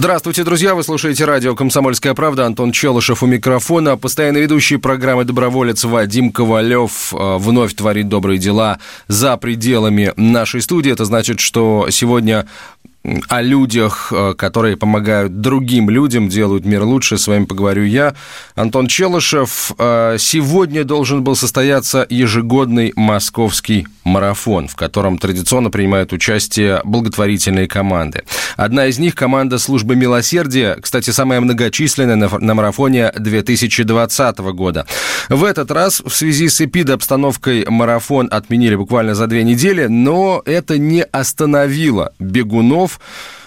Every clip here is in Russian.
Здравствуйте, друзья! Вы слушаете радио «Комсомольская правда». Антон Челышев у микрофона. Постоянный ведущий программы «Доброволец» Вадим Ковалев э, вновь творит добрые дела за пределами нашей студии. Это значит, что сегодня о людях, э, которые помогают другим людям, делают мир лучше. С вами поговорю я, Антон Челышев. Э, сегодня должен был состояться ежегодный московский марафон, в котором традиционно принимают участие благотворительные команды. Одна из них – команда службы милосердия, кстати, самая многочисленная на марафоне 2020 года. В этот раз в связи с эпидобстановкой марафон отменили буквально за две недели, но это не остановило бегунов бегунов,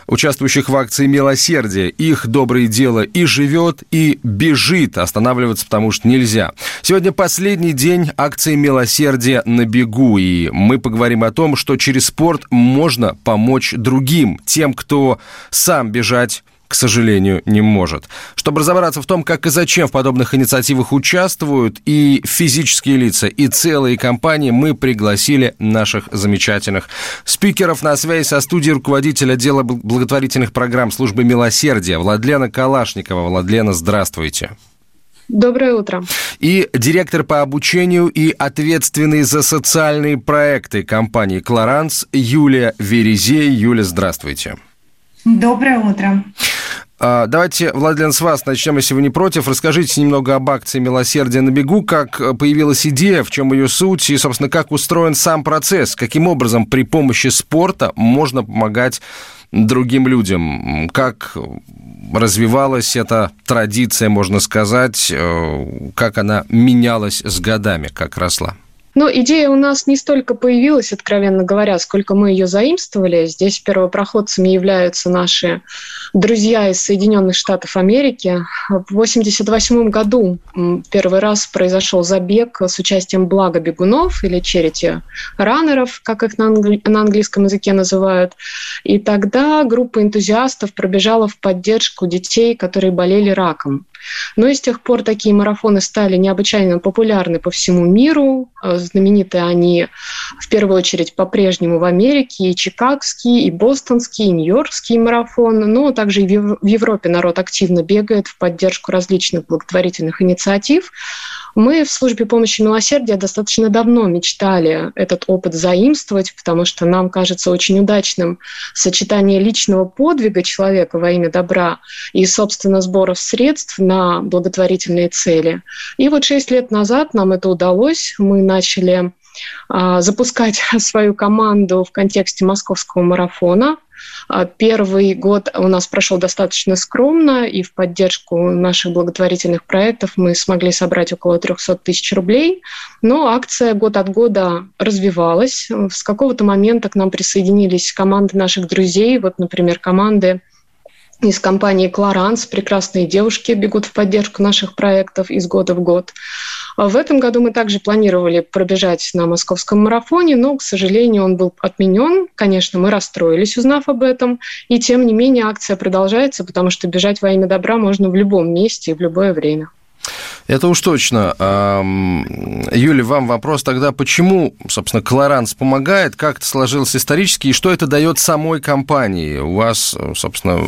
участвующих в акции «Милосердие». Их доброе дело и живет, и бежит. Останавливаться потому что нельзя. Сегодня последний день акции «Милосердие на бегу». И мы поговорим о том, что через спорт можно помочь другим, тем, кто сам бежать к сожалению, не может. Чтобы разобраться в том, как и зачем в подобных инициативах участвуют и физические лица, и целые компании, мы пригласили наших замечательных спикеров на связи со студией руководителя отдела благотворительных программ службы милосердия Владлена Калашникова. Владлена, здравствуйте. Доброе утро. И директор по обучению и ответственный за социальные проекты компании «Клоранс» Юлия Верезей. Юля, здравствуйте. Доброе утро. А, давайте, Владлен, с вас начнем, если вы не против. Расскажите немного об акции «Милосердие на бегу», как э, появилась идея, в чем ее суть и, собственно, как устроен сам процесс, каким образом при помощи спорта можно помогать другим людям, как развивалась эта традиция, можно сказать, э, как она менялась с годами, как росла. Но идея у нас не столько появилась, откровенно говоря, сколько мы ее заимствовали. Здесь первопроходцами являются наши друзья из Соединенных Штатов Америки. В 1988 году первый раз произошел забег с участием блага бегунов или черити раннеров, как их на, англи- на английском языке называют. И тогда группа энтузиастов пробежала в поддержку детей, которые болели раком. Но и с тех пор такие марафоны стали необычайно популярны по всему миру. Э, знамениты они в первую очередь по-прежнему в Америке, и чикагский, и бостонский, и нью-йоркский марафон, но также и в Европе народ активно бегает в поддержку различных благотворительных инициатив. Мы в службе помощи милосердия достаточно давно мечтали этот опыт заимствовать, потому что нам кажется очень удачным сочетание личного подвига человека во имя добра и, собственно, сборов средств на благотворительные цели. И вот шесть лет назад нам это удалось. Мы начали а, запускать свою команду в контексте московского марафона. А, первый год у нас прошел достаточно скромно, и в поддержку наших благотворительных проектов мы смогли собрать около 300 тысяч рублей. Но акция год от года развивалась. С какого-то момента к нам присоединились команды наших друзей, вот, например, команды из компании «Клоранс». Прекрасные девушки бегут в поддержку наших проектов из года в год. А в этом году мы также планировали пробежать на московском марафоне, но, к сожалению, он был отменен. Конечно, мы расстроились, узнав об этом. И тем не менее акция продолжается, потому что бежать во имя добра можно в любом месте и в любое время. Это уж точно. Юля, вам вопрос тогда, почему, собственно, Клоранс помогает, как это сложилось исторически, и что это дает самой компании? У вас, собственно,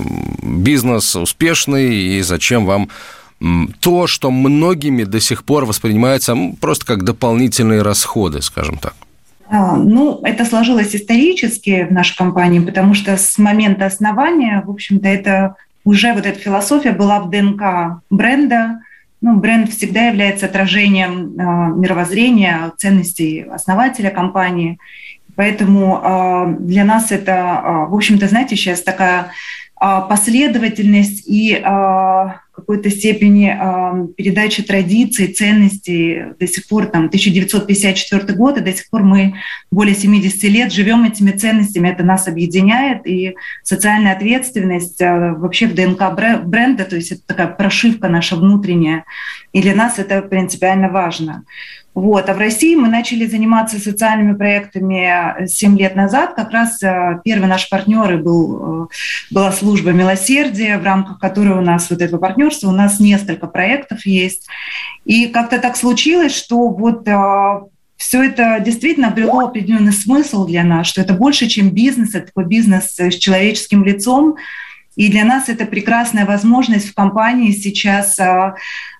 бизнес успешный, и зачем вам то, что многими до сих пор воспринимается просто как дополнительные расходы, скажем так? А, ну, это сложилось исторически в нашей компании, потому что с момента основания, в общем-то, это уже вот эта философия была в ДНК бренда. Ну, бренд всегда является отражением э, мировоззрения, ценностей основателя компании. Поэтому э, для нас это, э, в общем-то, знаете, сейчас такая последовательность и какой-то степени э, передачи традиций, ценностей. До сих пор, там, 1954 год, и до сих пор мы более 70 лет живем этими ценностями, это нас объединяет, и социальная ответственность вообще в ДНК бренда, то есть это такая прошивка наша внутренняя, и для нас это принципиально важно. Вот. А в России мы начали заниматься социальными проектами 7 лет назад. Как раз э, первый наш партнер был, э, была служба милосердия, в рамках которой у нас вот этого партнерства, у нас несколько проектов есть. И как-то так случилось, что вот э, все это действительно обрело определенный смысл для нас, что это больше, чем бизнес, это такой бизнес с человеческим лицом. И для нас это прекрасная возможность в компании сейчас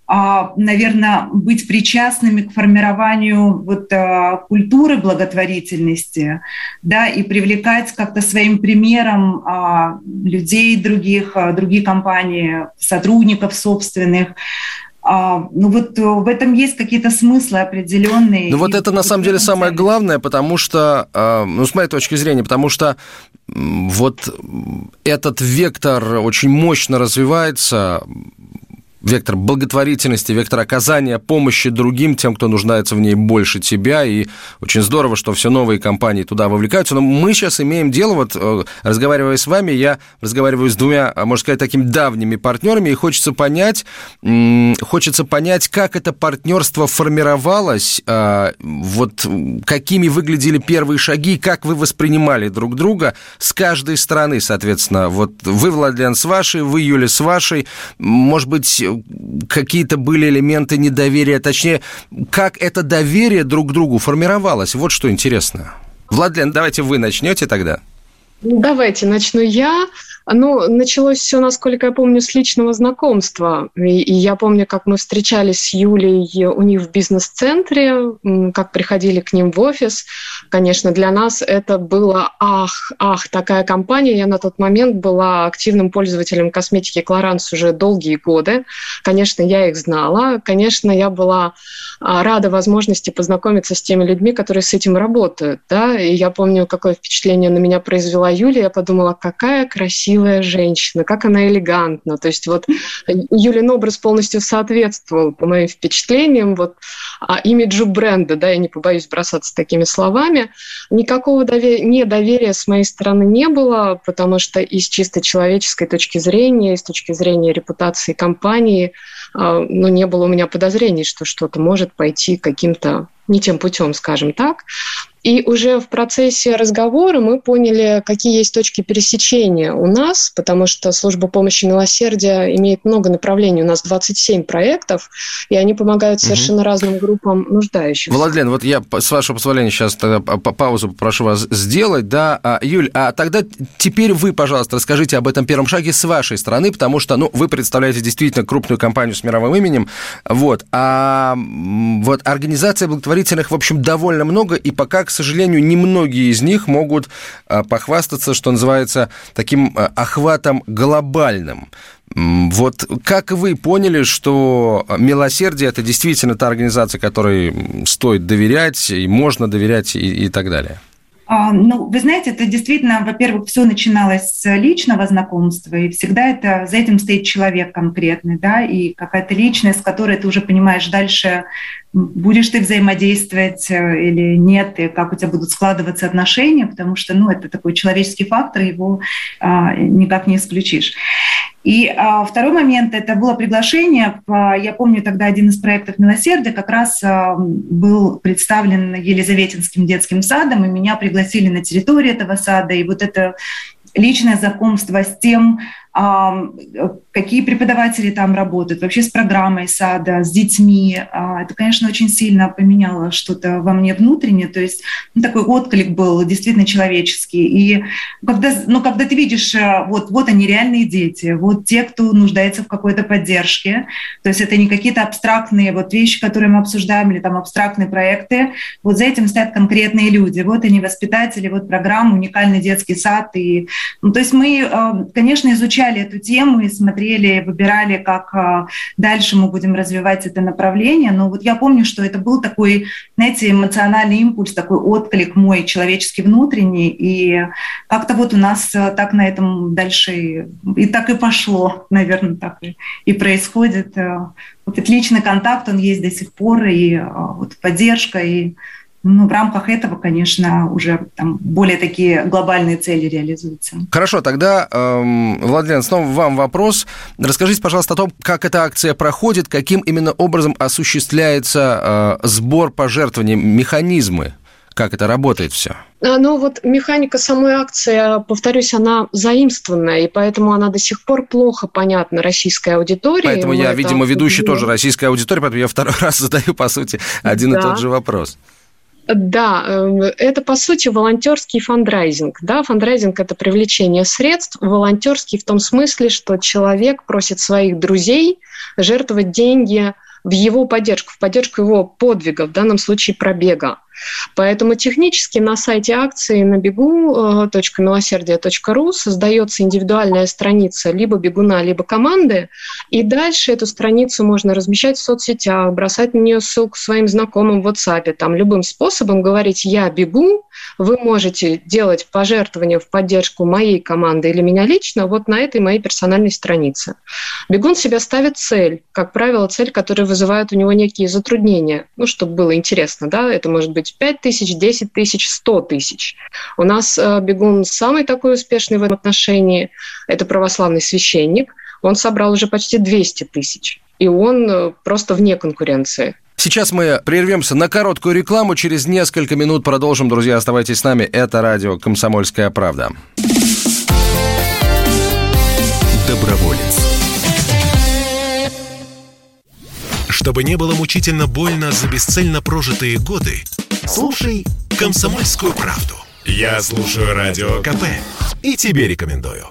наверное, быть причастными к формированию вот, а, культуры благотворительности, да, и привлекать как-то своим примером а, людей других, другие компании, сотрудников собственных, ну вот в этом есть какие-то смыслы определенные. Ну вот это на самом деле самое главное, потому что, ну с моей точки зрения, потому что вот этот вектор очень мощно развивается, вектор благотворительности, вектор оказания помощи другим, тем, кто нуждается в ней больше тебя, и очень здорово, что все новые компании туда вовлекаются, но мы сейчас имеем дело, вот э, разговаривая с вами, я разговариваю с двумя, а, можно сказать, такими давними партнерами, и хочется понять, хочется понять, как это партнерство формировалось, а, вот какими выглядели первые шаги, как вы воспринимали друг друга с каждой стороны, соответственно, вот вы, Владлен, с вашей, вы, Юля, с вашей, может быть, какие-то были элементы недоверия, точнее, как это доверие друг к другу формировалось. Вот что интересно. Владлен, давайте вы начнете тогда. Давайте начну я. Ну, началось все, насколько я помню, с личного знакомства. И, и я помню, как мы встречались с Юлей у них в бизнес-центре, как приходили к ним в офис. Конечно, для нас это было ах, ах, такая компания. Я на тот момент была активным пользователем косметики Clarins уже долгие годы. Конечно, я их знала. Конечно, я была а, рада возможности познакомиться с теми людьми, которые с этим работают. Да? И я помню, какое впечатление на меня произвела Юлия. Я подумала, какая красивая красивая женщина, как она элегантна. То есть вот Юлин образ полностью соответствовал, по моим впечатлениям, вот а, имиджу бренда, да, я не побоюсь бросаться такими словами. Никакого довер... недоверия с моей стороны не было, потому что из чисто человеческой точки зрения, из точки зрения репутации компании, а, ну, не было у меня подозрений, что что-то может пойти каким-то не тем путем, скажем так. И уже в процессе разговора мы поняли, какие есть точки пересечения у нас, потому что служба помощи милосердия имеет много направлений. У нас 27 проектов, и они помогают совершенно угу. разным группам нуждающихся. Владлен, вот я, с вашего позволения, сейчас тогда паузу попрошу вас сделать. Да, а, Юль, а тогда теперь вы, пожалуйста, расскажите об этом первом шаге с вашей стороны, потому что ну, вы представляете действительно крупную компанию с мировым именем. Вот, а вот организация благотворительных, в общем, довольно много, и пока, к сожалению, немногие из них могут а, похвастаться, что называется, таким а, охватом глобальным. Вот как вы поняли, что милосердие это действительно та организация, которой стоит доверять, и можно доверять, и, и так далее? А, ну, вы знаете, это действительно, во-первых, все начиналось с личного знакомства, и всегда это за этим стоит человек конкретный, да, и какая-то личность, с которой ты уже понимаешь дальше, будешь ты взаимодействовать э, или нет, и как у тебя будут складываться отношения, потому что, ну, это такой человеческий фактор, его а, никак не исключишь. И а, второй момент – это было приглашение. А, я помню тогда один из проектов «Милосердия» как раз а, был представлен Елизаветинским детским садом, и меня пригласили на территорию этого сада. И вот это личное знакомство с тем, какие преподаватели там работают, вообще с программой сада, с детьми. А, это, конечно, очень сильно поменяло что-то во мне внутренне, то есть ну, такой отклик был действительно человеческий. И когда, ну, когда ты видишь, э, вот, вот они реальные дети, вот те, кто нуждается в какой-то поддержке, то есть это не какие-то абстрактные вот вещи, которые мы обсуждаем, или там абстрактные проекты, вот за этим стоят конкретные люди, вот они воспитатели, вот программа, уникальный детский сад. И, ну, то есть мы, э, конечно, изучали эту тему и смотрели, выбирали, как а, дальше мы будем развивать это направление. Но вот я помню, что это был такой, знаете, эмоциональный импульс, такой отклик мой человеческий внутренний. И как-то вот у нас а, так на этом дальше и так и пошло, наверное, так и, и происходит. А, вот этот личный контакт, он есть до сих пор, и вот поддержка, и ну, в рамках этого, конечно, уже там более такие глобальные цели реализуются. Хорошо, тогда, эм, Владлен, снова вам вопрос. Расскажите, пожалуйста, о том, как эта акция проходит, каким именно образом осуществляется э, сбор пожертвований, механизмы как это работает все? А, ну вот механика самой акции, повторюсь, она заимствованная, и поэтому она до сих пор плохо понятна российской аудитории. Поэтому я, видимо, ведущий тоже российская аудитория, поэтому я второй раз задаю, по сути, один да. и тот же вопрос. Да, эм, это по сути волонтерский фандрайзинг. Да, фандрайзинг это привлечение средств, волонтерский в том смысле, что человек просит своих друзей жертвовать деньги в его поддержку, в поддержку его подвига, в данном случае пробега. Поэтому технически на сайте акции на бегу.милосердие.ру создается индивидуальная страница либо бегуна, либо команды, и дальше эту страницу можно размещать в соцсетях, бросать на нее ссылку своим знакомым в WhatsApp, там любым способом говорить «я бегу», вы можете делать пожертвования в поддержку моей команды или меня лично вот на этой моей персональной странице. Бегун себе ставит цель, как правило, цель, которая вызывает у него некие затруднения, ну, чтобы было интересно, да, это может быть быть 5 тысяч, 10 тысяч, 100 тысяч. У нас э, бегун самый такой успешный в этом отношении – это православный священник. Он собрал уже почти 200 тысяч. И он э, просто вне конкуренции. Сейчас мы прервемся на короткую рекламу. Через несколько минут продолжим. Друзья, оставайтесь с нами. Это радио «Комсомольская правда». Доброволец. Чтобы не было мучительно больно за бесцельно прожитые годы, Слушай «Комсомольскую правду». Я слушаю Радио КП и тебе рекомендую.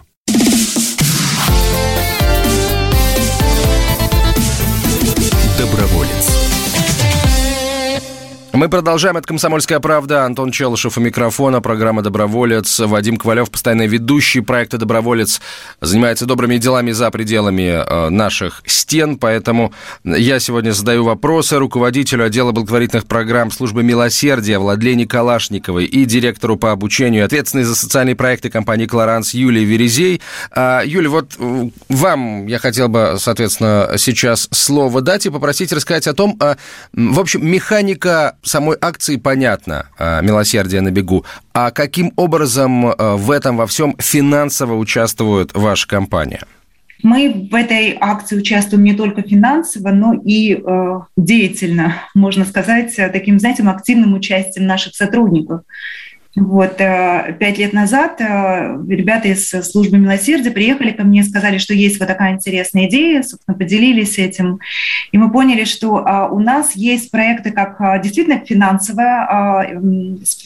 Мы продолжаем. Это «Комсомольская правда». Антон Челышев у микрофона. Программа «Доброволец». Вадим Ковалев, постоянный ведущий проекта «Доброволец», занимается добрыми делами за пределами э, наших стен. Поэтому я сегодня задаю вопросы руководителю отдела благотворительных программ службы милосердия Владлене Калашниковой и директору по обучению, ответственной за социальные проекты компании «Кларанс» Юлии Верезей. А, Юля, вот э, вам я хотел бы, соответственно, сейчас слово дать и попросить рассказать о том, а, в общем, механика самой акции понятно, а, «Милосердие на бегу». А каким образом а, в этом во всем финансово участвует ваша компания? Мы в этой акции участвуем не только финансово, но и э, деятельно, можно сказать, таким, знаете, активным участием наших сотрудников. Вот, э, пять лет назад э, ребята из службы милосердия приехали ко мне и сказали, что есть вот такая интересная идея, собственно, поделились этим. И мы поняли, что а, у нас есть проекты как а, действительно финансовая, а,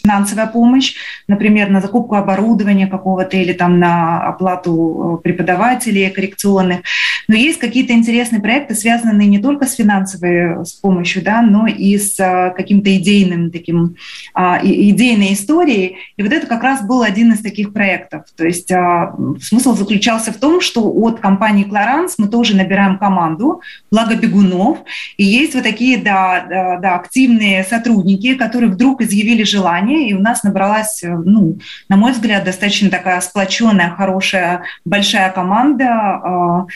финансовая помощь, например, на закупку оборудования какого-то или там на оплату преподавателей коррекционных. Но есть какие-то интересные проекты, связанные не только с финансовой с помощью, да, но и с каким-то идейным таким, идейной историей, России. И вот это как раз был один из таких проектов. То есть а, смысл заключался в том, что от компании Clarance мы тоже набираем команду, благо бегунов, и есть вот такие, да, да, да, активные сотрудники, которые вдруг изъявили желание, и у нас набралась, ну, на мой взгляд, достаточно такая сплоченная, хорошая, большая команда а,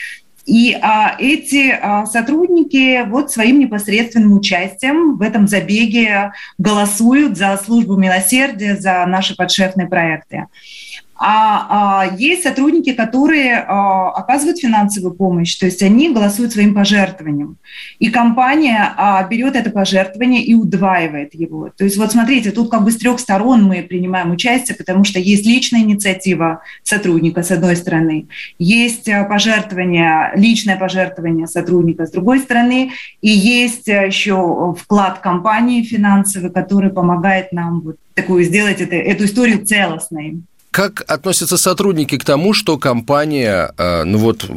и а, эти а, сотрудники вот своим непосредственным участием в этом забеге голосуют за службу милосердия, за наши подшефные проекты. А, а есть сотрудники, которые а, оказывают финансовую помощь, то есть они голосуют своим пожертвованием. И компания а, берет это пожертвование и удваивает его. То есть вот смотрите, тут как бы с трех сторон мы принимаем участие, потому что есть личная инициатива сотрудника с одной стороны, есть а, пожертвование, личное пожертвование сотрудника с другой стороны, и есть а, еще вклад компании финансовый, который помогает нам вот такую сделать это, эту историю целостной. Как относятся сотрудники к тому, что компания, э, ну вот,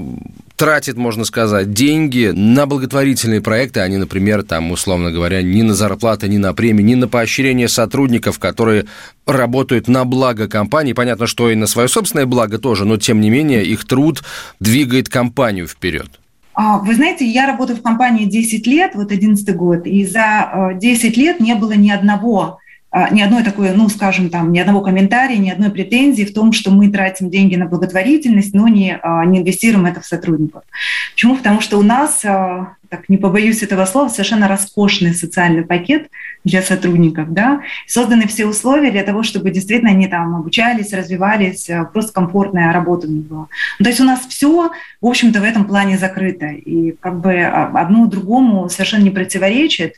тратит, можно сказать, деньги на благотворительные проекты, а не, например, там, условно говоря, ни на зарплаты, ни на премии, ни на поощрение сотрудников, которые работают на благо компании. Понятно, что и на свое собственное благо тоже, но, тем не менее, их труд двигает компанию вперед. А, вы знаете, я работаю в компании 10 лет, вот 11 год, и за 10 э, лет не было ни одного ни одной такой, ну, скажем, там, ни одного комментария, ни одной претензии в том, что мы тратим деньги на благотворительность, но не, а, не инвестируем это в сотрудников. Почему? Потому что у нас, а, так не побоюсь этого слова, совершенно роскошный социальный пакет для сотрудников, да, созданы все условия для того, чтобы действительно они там обучались, развивались, просто комфортная работа у них была. Ну, то есть у нас все, в общем-то, в этом плане закрыто, и как бы одно другому совершенно не противоречит.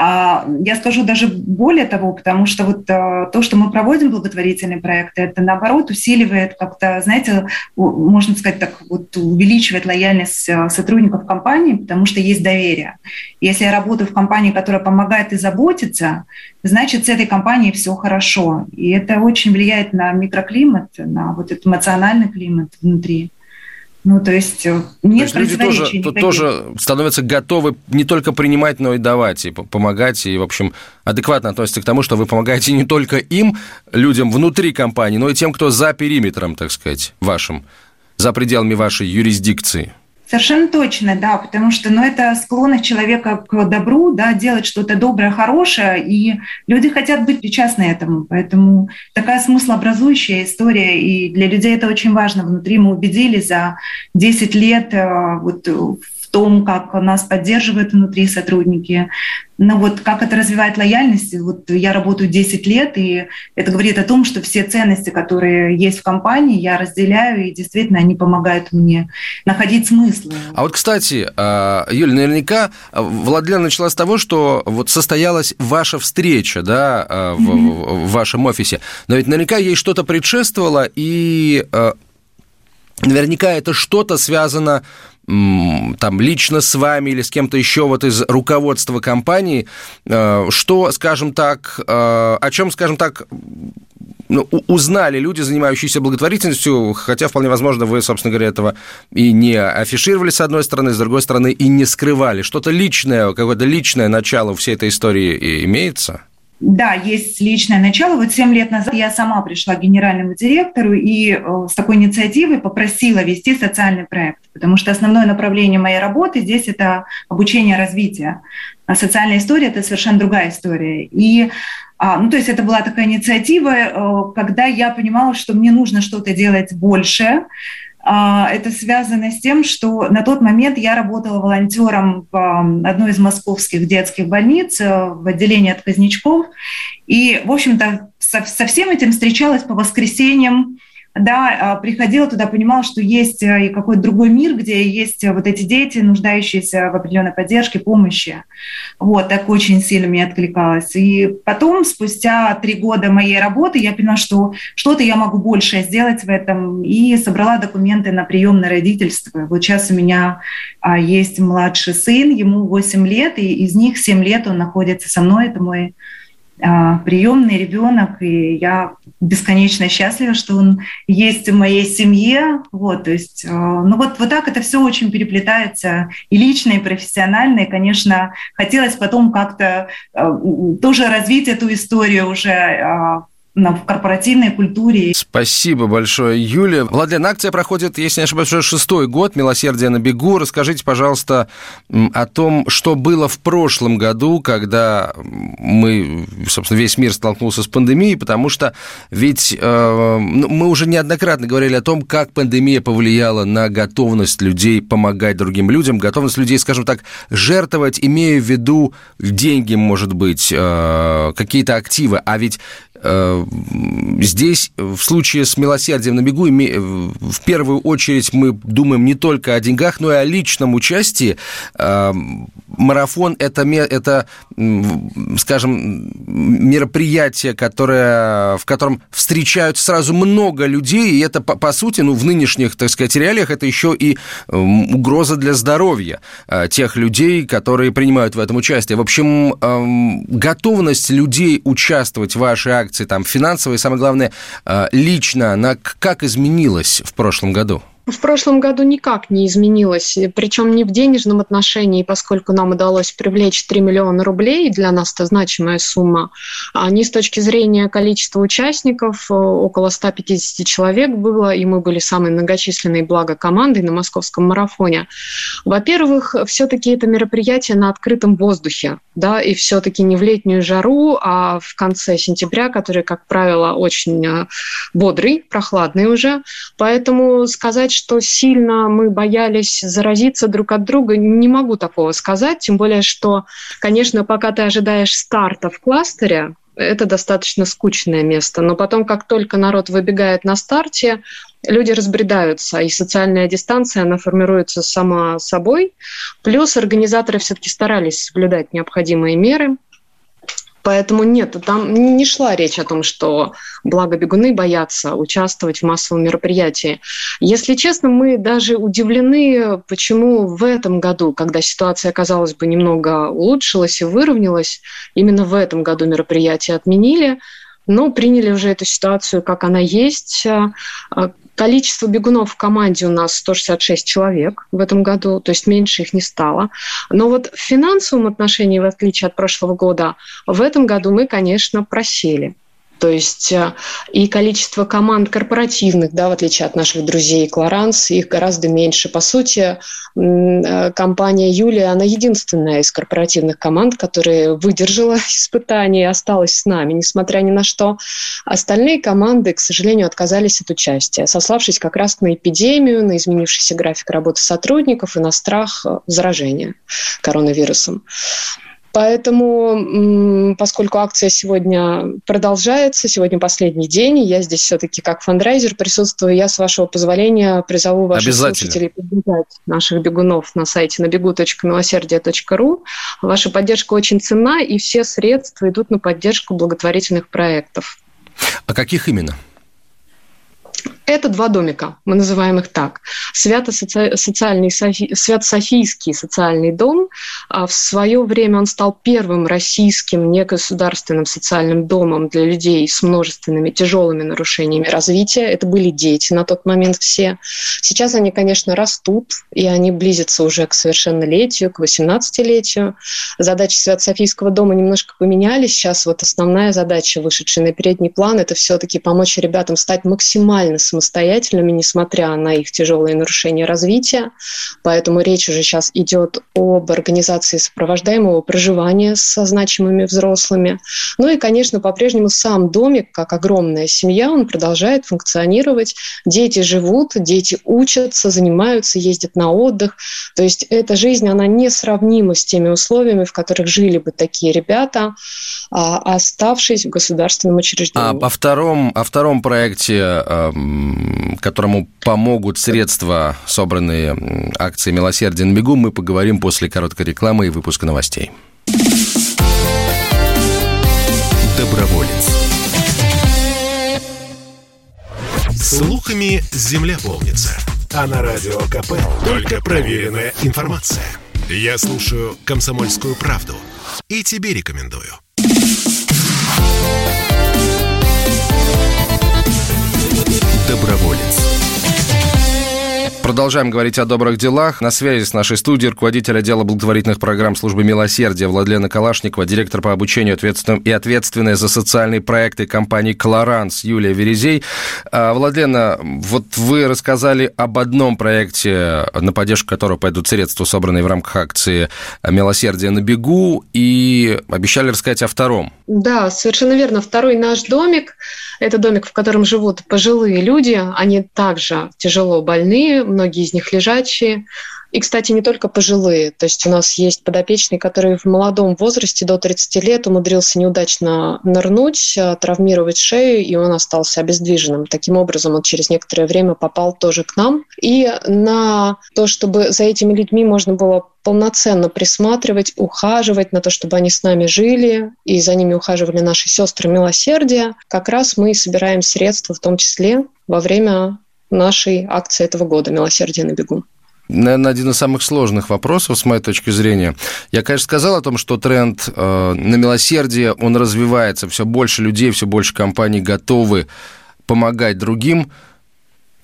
А, я скажу даже более того, потому что вот а, то, что мы проводим благотворительные проекты, это наоборот усиливает как-то, знаете, можно сказать так, вот увеличивает лояльность а, сотрудников компании, потому что есть доверие. Если я работаю в компании, которая помогает и заботится, значит, с этой компанией все хорошо. И это очень влияет на микроклимат, на вот этот эмоциональный климат внутри. Ну, то есть э, нет то есть люди тоже, тоже становятся готовы не только принимать, но и давать, и помогать, и, в общем, адекватно относятся к тому, что вы помогаете не только им, людям внутри компании, но и тем, кто за периметром, так сказать, вашим, за пределами вашей юрисдикции. Совершенно точно, да, потому что ну, это склонность человека к добру, да, делать что-то доброе, хорошее, и люди хотят быть причастны этому. Поэтому такая смыслообразующая история, и для людей это очень важно. Внутри мы убедились за 10 лет э, вот, в том, как нас поддерживают внутри сотрудники, ну вот как это развивает лояльность, вот я работаю 10 лет, и это говорит о том, что все ценности, которые есть в компании, я разделяю, и действительно они помогают мне находить смысл. А вот, кстати, а, Юля, наверняка а, Владлена начала с того, что вот состоялась ваша встреча, да, а, в, mm-hmm. в вашем офисе, но ведь наверняка ей что-то предшествовало, и наверняка это что-то связано там лично с вами или с кем-то еще вот из руководства компании, э, что, скажем так, э, о чем, скажем так, ну, узнали люди, занимающиеся благотворительностью, хотя вполне возможно вы, собственно говоря, этого и не афишировали с одной стороны, с другой стороны и не скрывали. Что-то личное, какое-то личное начало всей этой истории имеется? Да, есть личное начало. Вот семь лет назад я сама пришла к генеральному директору и э, с такой инициативой попросила вести социальный проект, потому что основное направление моей работы здесь это обучение развитие. А социальная история – это совершенно другая история. И а, ну, то есть это была такая инициатива, э, когда я понимала, что мне нужно что-то делать больше, это связано с тем, что на тот момент я работала волонтером в одной из московских детских больниц э, в отделении отказничков. И, в общем-то, со, со всем этим встречалась по воскресеньям, да, а, приходила туда, понимала, что есть э, и какой-то другой мир, где есть э, вот эти дети, нуждающиеся в определенной поддержке, помощи. Вот, так очень сильно мне откликалось. И потом, спустя три года моей работы, я поняла, что что-то я могу больше сделать в этом, и собрала документы на прием на родительство. Вот сейчас у меня а, есть младший сын, ему 8 лет, и из них 7 лет он находится со мной, это мой приемный ребенок, и я бесконечно счастлива, что он есть в моей семье. Вот, то есть, а, ну вот, вот так это все очень переплетается и лично, и профессионально. И, конечно, хотелось потом как-то а, тоже развить эту историю уже в корпоративной культуре. Спасибо большое, Юля. Владлен, акция проходит, если не ошибаюсь, шестой год «Милосердие на бегу». Расскажите, пожалуйста, о том, что было в прошлом году, когда мы, собственно, весь мир столкнулся с пандемией, потому что ведь э, ну, мы уже неоднократно говорили о том, как пандемия повлияла на готовность людей помогать другим людям, готовность людей, скажем так, жертвовать, имея в виду деньги, может быть, э, какие-то активы. А ведь здесь в случае с милосердием на бегу в первую очередь мы думаем не только о деньгах, но и о личном участии. Э, марафон это, это скажем, мероприятие, которое, в котором встречают сразу много людей, и это, по, по сути, ну, в нынешних, так сказать, реалиях это еще и угроза для здоровья э, тех людей, которые принимают в этом участие. В общем, эм, готовность людей участвовать в вашей акции, там, финансово и, самое главное, э, лично, она как изменилась в прошлом году? В прошлом году никак не изменилось, причем не в денежном отношении, поскольку нам удалось привлечь 3 миллиона рублей, для нас это значимая сумма, а не с точки зрения количества участников, э, около 150 человек было, и мы были самой многочисленной благо командой на московском марафоне. Во-первых, все-таки это мероприятие на открытом воздухе, да, и все-таки не в летнюю жару, а в конце сентября, который, как правило, очень э, бодрый, прохладный уже. Поэтому сказать, что сильно мы боялись заразиться друг от друга, не могу такого сказать, тем более, что, конечно, пока ты ожидаешь старта в кластере, это достаточно скучное место. Но потом, как только народ выбегает на старте, люди разбредаются, и социальная дистанция, она формируется сама собой. Плюс организаторы все-таки старались соблюдать необходимые меры – Поэтому нет, там не шла речь о том, что благо бегуны боятся участвовать в массовом мероприятии. Если честно, мы даже удивлены, почему в этом году, когда ситуация, казалось бы, немного улучшилась и выровнялась, именно в этом году мероприятие отменили, но приняли уже эту ситуацию, как она есть. Количество бегунов в команде у нас 166 человек в этом году, то есть меньше их не стало. Но вот в финансовом отношении, в отличие от прошлого года, в этом году мы, конечно, просели. То есть э, и количество команд корпоративных, да, в отличие от наших друзей Клоранс, их гораздо меньше. По сути, э, компания Юлия, она единственная из корпоративных команд, которая выдержала испытание и осталась с нами, несмотря ни на что. Остальные команды, к сожалению, отказались от участия, сославшись как раз на эпидемию, на изменившийся график работы сотрудников и на страх э, заражения коронавирусом. Поэтому, поскольку акция сегодня продолжается, сегодня последний день, я здесь все-таки как фандрайзер присутствую, я, с вашего позволения, призову ваших слушателей поддержать наших бегунов на сайте набегу.милосердие.ру. Ваша поддержка очень ценна, и все средства идут на поддержку благотворительных проектов. А каких именно? Это два домика, мы называем их так. Свято-социальный, Свято-Софийский социальный дом. А в свое время он стал первым российским негосударственным социальным домом для людей с множественными тяжелыми нарушениями развития. Это были дети на тот момент все. Сейчас они, конечно, растут, и они близятся уже к совершеннолетию, к 18-летию. Задачи Свято-Софийского дома немножко поменялись. Сейчас вот основная задача, вышедшая на передний план, это все-таки помочь ребятам стать максимально самостоятельными самостоятельными, несмотря на их тяжелые нарушения развития. Поэтому речь уже сейчас идет об организации сопровождаемого проживания со значимыми взрослыми. Ну и, конечно, по-прежнему сам домик, как огромная семья, он продолжает функционировать. Дети живут, дети учатся, занимаются, ездят на отдых. То есть эта жизнь, она несравнима с теми условиями, в которых жили бы такие ребята, а, оставшись в государственном учреждении. А о втором, о втором проекте которому помогут средства, собранные акцией «Милосердие на бегу», мы поговорим после короткой рекламы и выпуска новостей. Доброволец. Слухами земля полнится. А на радио КП только проверенная информация. Я слушаю «Комсомольскую правду» и тебе рекомендую. Доброволец. Продолжаем говорить о добрых делах. На связи с нашей студией руководитель отдела благотворительных программ службы милосердия Владлена Калашникова, директор по обучению ответственным и ответственная за социальные проекты компании «Колоранс» Юлия Верезей. А, Владлена, вот вы рассказали об одном проекте, на поддержку которого пойдут средства, собранные в рамках акции «Милосердие на бегу», и обещали рассказать о втором. Да, совершенно верно. Второй наш домик – это домик, в котором живут пожилые люди. Они также тяжело больные, многие из них лежачие. И, кстати, не только пожилые. То есть у нас есть подопечный, который в молодом возрасте, до 30 лет, умудрился неудачно нырнуть, а, травмировать шею, и он остался обездвиженным. Таким образом, он через некоторое время попал тоже к нам. И на то, чтобы за этими людьми можно было полноценно присматривать, ухаживать на то, чтобы они с нами жили, и за ними ухаживали наши сестры милосердия, как раз мы собираем средства, в том числе во время нашей акции этого года «Милосердие на бегу». Наверное, один из самых сложных вопросов, с моей точки зрения. Я, конечно, сказал о том, что тренд э, на милосердие, он развивается. Все больше людей, все больше компаний готовы помогать другим.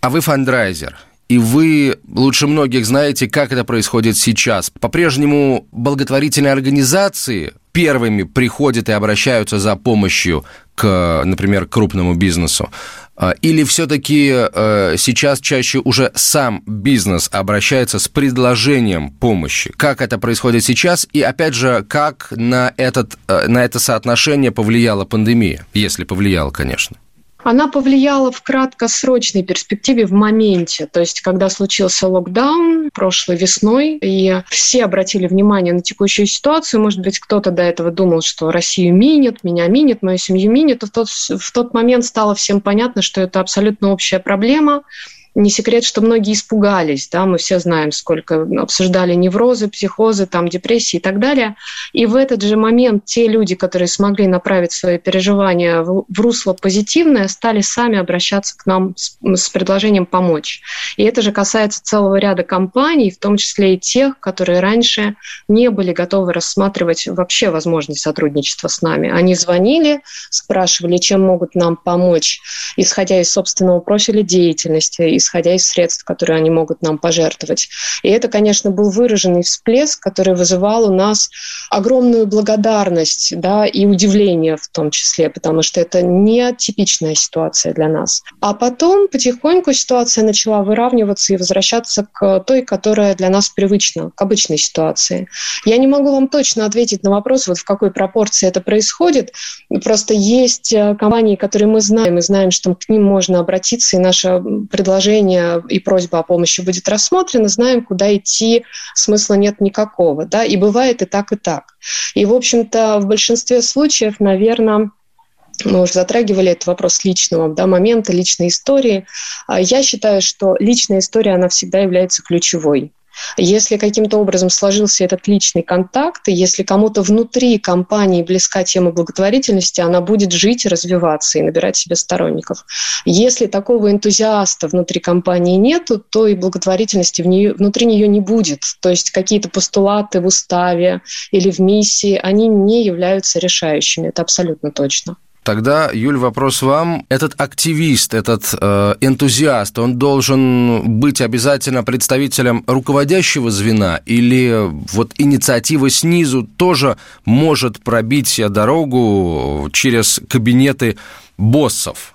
А вы фандрайзер. и вы лучше многих знаете, как это происходит сейчас. По-прежнему благотворительные организации первыми приходят и обращаются за помощью к, например, крупному бизнесу. А, или все-таки э, сейчас чаще уже сам бизнес обращается с предложением помощи? Как это происходит сейчас? И опять же, как на, этот, э, на это соотношение повлияла пандемия? Если повлияла, конечно. Она повлияла в краткосрочной перспективе в моменте, то есть когда случился локдаун прошлой весной, и все обратили внимание на текущую ситуацию, может быть, кто-то до этого думал, что Россию минит, меня минит, мою семью минит, в тот, в тот момент стало всем понятно, что это абсолютно общая проблема, не секрет, что многие испугались, да, мы все знаем, сколько обсуждали неврозы, психозы, там, депрессии и так далее. И в этот же момент те люди, которые смогли направить свои переживания в, русло позитивное, стали сами обращаться к нам с, с предложением помочь. И это же касается целого ряда компаний, в том числе и тех, которые раньше не были готовы рассматривать вообще возможность сотрудничества с нами. Они звонили, спрашивали, чем могут нам помочь, исходя из собственного профиля деятельности, исходя из средств, которые они могут нам пожертвовать. И это, конечно, был выраженный всплеск, который вызывал у нас огромную благодарность да, и удивление в том числе, потому что это не типичная ситуация для нас. А потом потихоньку ситуация начала выравниваться и возвращаться к той, которая для нас привычна, к обычной ситуации. Я не могу вам точно ответить на вопрос, вот в какой пропорции это происходит. Просто есть э, компании, которые мы знаем, и знаем, что к ним можно обратиться, и наше предложение предложение и просьба о помощи будет рассмотрена, знаем, куда идти, смысла нет никакого. Да? И бывает и так, и так. И, в общем-то, в большинстве случаев, наверное, мы уже затрагивали этот вопрос личного да, момента, личной истории. А я считаю, что личная история, она всегда является ключевой. Если каким-то образом сложился этот личный контакт, и если кому-то внутри компании близка тема благотворительности, она будет жить и развиваться и набирать себе сторонников. Если такого энтузиаста внутри компании нету, то и благотворительности в нее, внутри нее не будет. То есть какие-то постулаты в уставе или в миссии, они не являются решающими. Это абсолютно точно. Тогда, Юль, вопрос вам. Этот активист, этот э, энтузиаст, он должен быть обязательно представителем руководящего звена или вот инициатива снизу тоже может пробить дорогу через кабинеты боссов?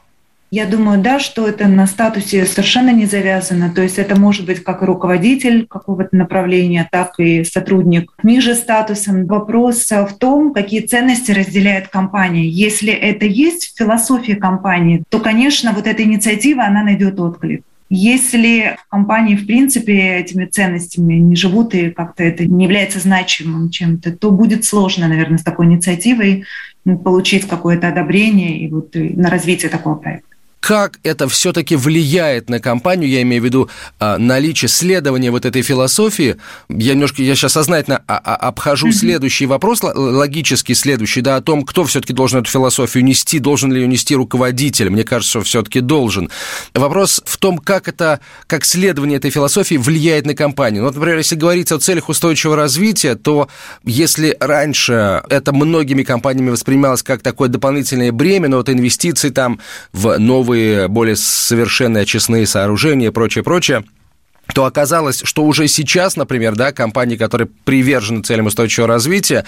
Я думаю, да, что это на статусе совершенно не завязано. То есть это может быть как руководитель какого-то направления, так и сотрудник ниже статусом. Вопрос в том, какие ценности разделяет компания. Если это есть в философии компании, то, конечно, вот эта инициатива, она найдет отклик. Если в компании, в принципе, этими ценностями не живут и как-то это не является значимым чем-то, то будет сложно, наверное, с такой инициативой получить какое-то одобрение и вот на развитие такого проекта как это все-таки влияет на компанию, я имею в виду а, наличие следования вот этой философии. Я немножко, я сейчас сознательно а, а, обхожу следующий вопрос, логически следующий, да, о том, кто все-таки должен эту философию нести, должен ли ее нести руководитель. Мне кажется, что все-таки должен. Вопрос в том, как это, как следование этой философии влияет на компанию. Ну, вот, например, если говорить о целях устойчивого развития, то если раньше это многими компаниями воспринималось как такое дополнительное бремя, но вот инвестиции там в новые новые, более совершенные очистные сооружения и прочее, прочее то оказалось, что уже сейчас, например, да, компании, которые привержены целям устойчивого развития,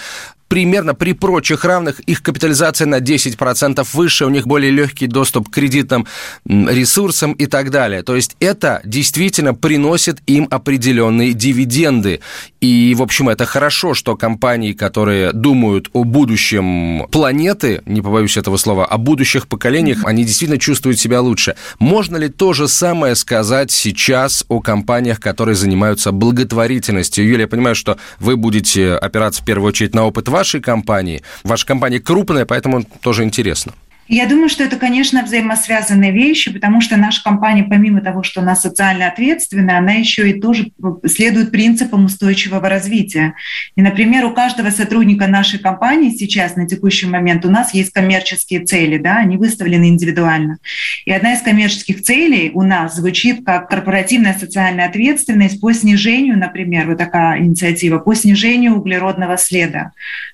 примерно при прочих равных их капитализация на 10% выше, у них более легкий доступ к кредитным ресурсам и так далее. То есть это действительно приносит им определенные дивиденды. И, в общем, это хорошо, что компании, которые думают о будущем планеты, не побоюсь этого слова, о будущих поколениях, они действительно чувствуют себя лучше. Можно ли то же самое сказать сейчас о компаниях, которые занимаются благотворительностью? Юлия, я понимаю, что вы будете опираться в первую очередь на опыт вашей компании. Ваша компания крупная, поэтому тоже интересно. Я думаю, что это, конечно, взаимосвязанные вещи, потому что наша компания, помимо того, что она социально ответственная, она еще и тоже следует принципам устойчивого развития. И, например, у каждого сотрудника нашей компании сейчас, на текущий момент, у нас есть коммерческие цели, да, они выставлены индивидуально. И одна из коммерческих целей у нас звучит как корпоративная социальная ответственность по снижению, например, вот такая инициатива, по снижению углеродного следа.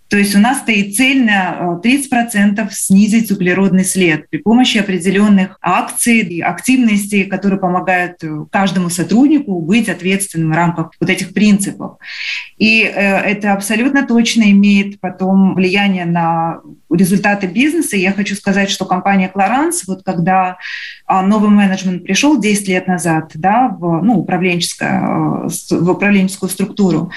То есть у нас стоит цель на 30% снизить углеродный след при помощи определенных акций и активностей, которые помогают каждому сотруднику быть ответственным в рамках вот этих принципов. И это абсолютно точно имеет потом влияние на результаты бизнеса. Я хочу сказать, что компания Clarance, вот когда а, новый менеджмент пришел 10 лет назад да, в, ну, управленческую, в управленческую структуру,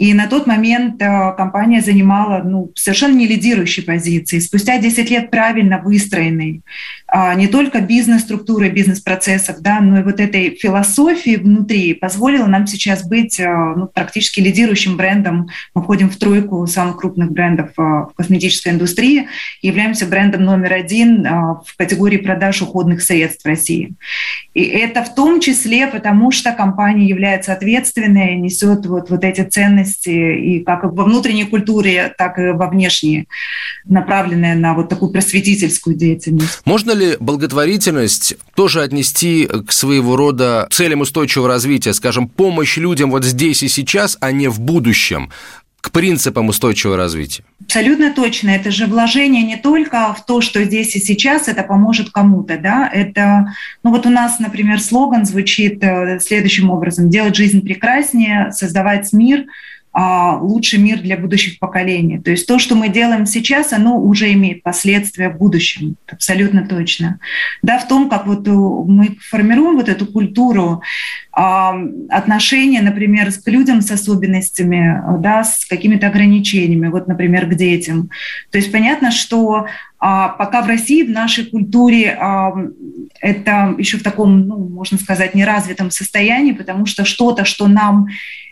и на тот момент э, компания занимала ну, совершенно не лидирующие позиции. Спустя 10 лет правильно выстроенной а, не только бизнес-структуры, бизнес-процессов, да, но и вот этой философии внутри позволила нам сейчас быть э, ну, практически лидирующим брендом. Мы входим в тройку самых крупных брендов э, в косметической индустрии являемся брендом номер один в категории продаж уходных средств в России. И это в том числе потому, что компания является ответственной, несет вот, вот эти ценности и как во внутренней культуре, так и во внешней, направленные на вот такую просветительскую деятельность. Можно ли благотворительность тоже отнести к своего рода целям устойчивого развития, скажем, помощь людям вот здесь и сейчас, а не в будущем? к принципам устойчивого развития. Абсолютно точно. Это же вложение не только в то, что здесь и сейчас это поможет кому-то. Да? Это, ну вот у нас, например, слоган звучит э, следующим образом. Делать жизнь прекраснее, создавать мир – лучший мир для будущих поколений. То есть то, что мы делаем сейчас, оно уже имеет последствия в будущем, абсолютно точно. Да, в том, как вот мы формируем вот эту культуру а, отношения, например, к людям с особенностями, да, с какими-то ограничениями, вот, например, к детям. То есть понятно, что а, пока в России, в нашей культуре это еще в таком, ну, можно сказать, неразвитом состоянии, потому что что-то, что нам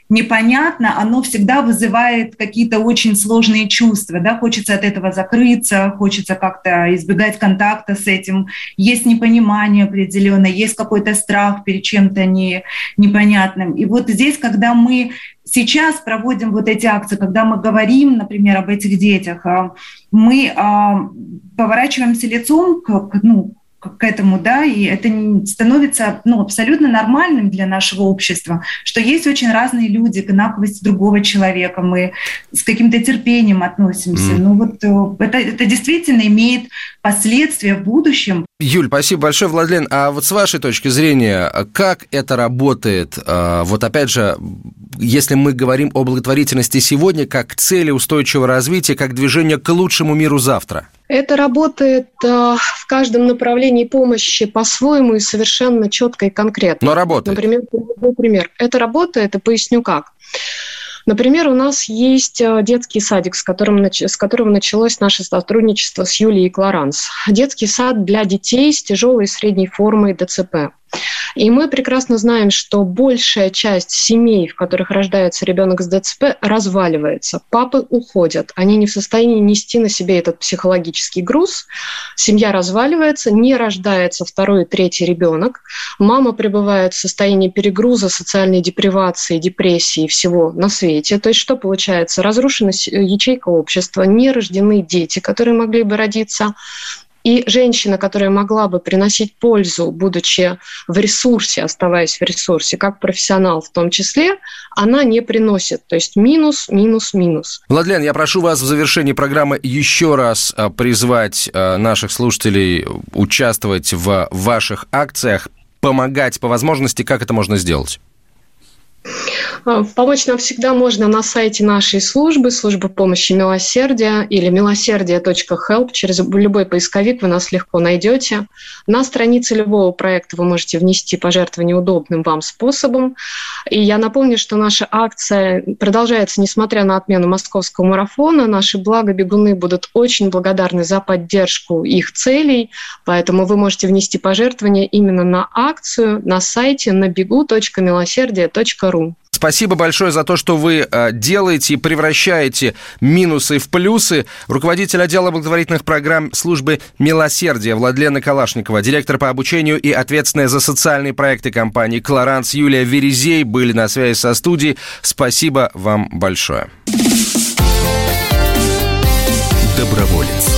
непонятно, оно всегда вызывает какие-то очень сложные чувства. Да? Хочется от этого закрыться, хочется как-то избегать контакта с этим. Есть непонимание определенное, есть какой-то страх перед чем-то не, непонятным. И вот здесь, когда мы сейчас проводим вот эти акции, когда мы говорим, например, об этих детях, а, мы а, поворачиваемся лицом к, ну, к этому, да, и это становится ну, абсолютно нормальным для нашего общества, что есть очень разные люди к инаковости другого человека, мы с каким-то терпением относимся. Mm. Ну вот э, это, это действительно имеет последствия в будущем. Юль, спасибо большое, Владлен. А вот с вашей точки зрения, как это работает? А, вот опять же, если мы говорим о благотворительности сегодня, как цели устойчивого развития, как движение к лучшему миру завтра? Это работает э, в каждом направлении помощи по-своему и совершенно четко и конкретно. Но работает. Например, например, это работает, и поясню как. Например, у нас есть э, детский садик, с которым, с которого началось наше сотрудничество с Юлией Кларанс. Детский сад для детей с тяжелой и средней формой ДЦП. И мы прекрасно знаем, что большая часть семей, в которых рождается ребенок с ДЦП, разваливается. Папы уходят. Они не в состоянии нести на себе этот психологический груз. Семья разваливается, не рождается второй и третий ребенок. Мама пребывает в состоянии перегруза, социальной депривации, депрессии всего на свете. То есть что получается? Разрушена ячейка общества, не рождены дети, которые могли бы родиться, и женщина, которая могла бы приносить пользу, будучи в ресурсе, оставаясь в ресурсе, как профессионал в том числе, она не приносит. То есть минус, минус, минус. Владлен, я прошу вас в завершении программы еще раз а, призвать а, наших слушателей участвовать в ваших акциях, помогать по возможности. Как это можно сделать? А, помочь нам всегда можно на сайте нашей службы, службы помощи милосердия или милосердие.help. Через любой поисковик вы нас легко найдете. На странице любого проекта вы можете внести пожертвование удобным вам способом. И я напомню, что наша акция продолжается, несмотря на отмену московского марафона. Наши благобегуны будут очень благодарны за поддержку их целей, поэтому вы можете внести пожертвование именно на акцию на сайте набегу.милосердие.ру. Спасибо большое за то, что вы э, делаете и превращаете минусы в плюсы. Руководитель отдела благотворительных программ службы «Милосердие» Владлена Калашникова, директор по обучению и ответственная за социальные проекты компании «Кларанс» Юлия Верезей были на связи со студией. Спасибо вам большое. Доброволец.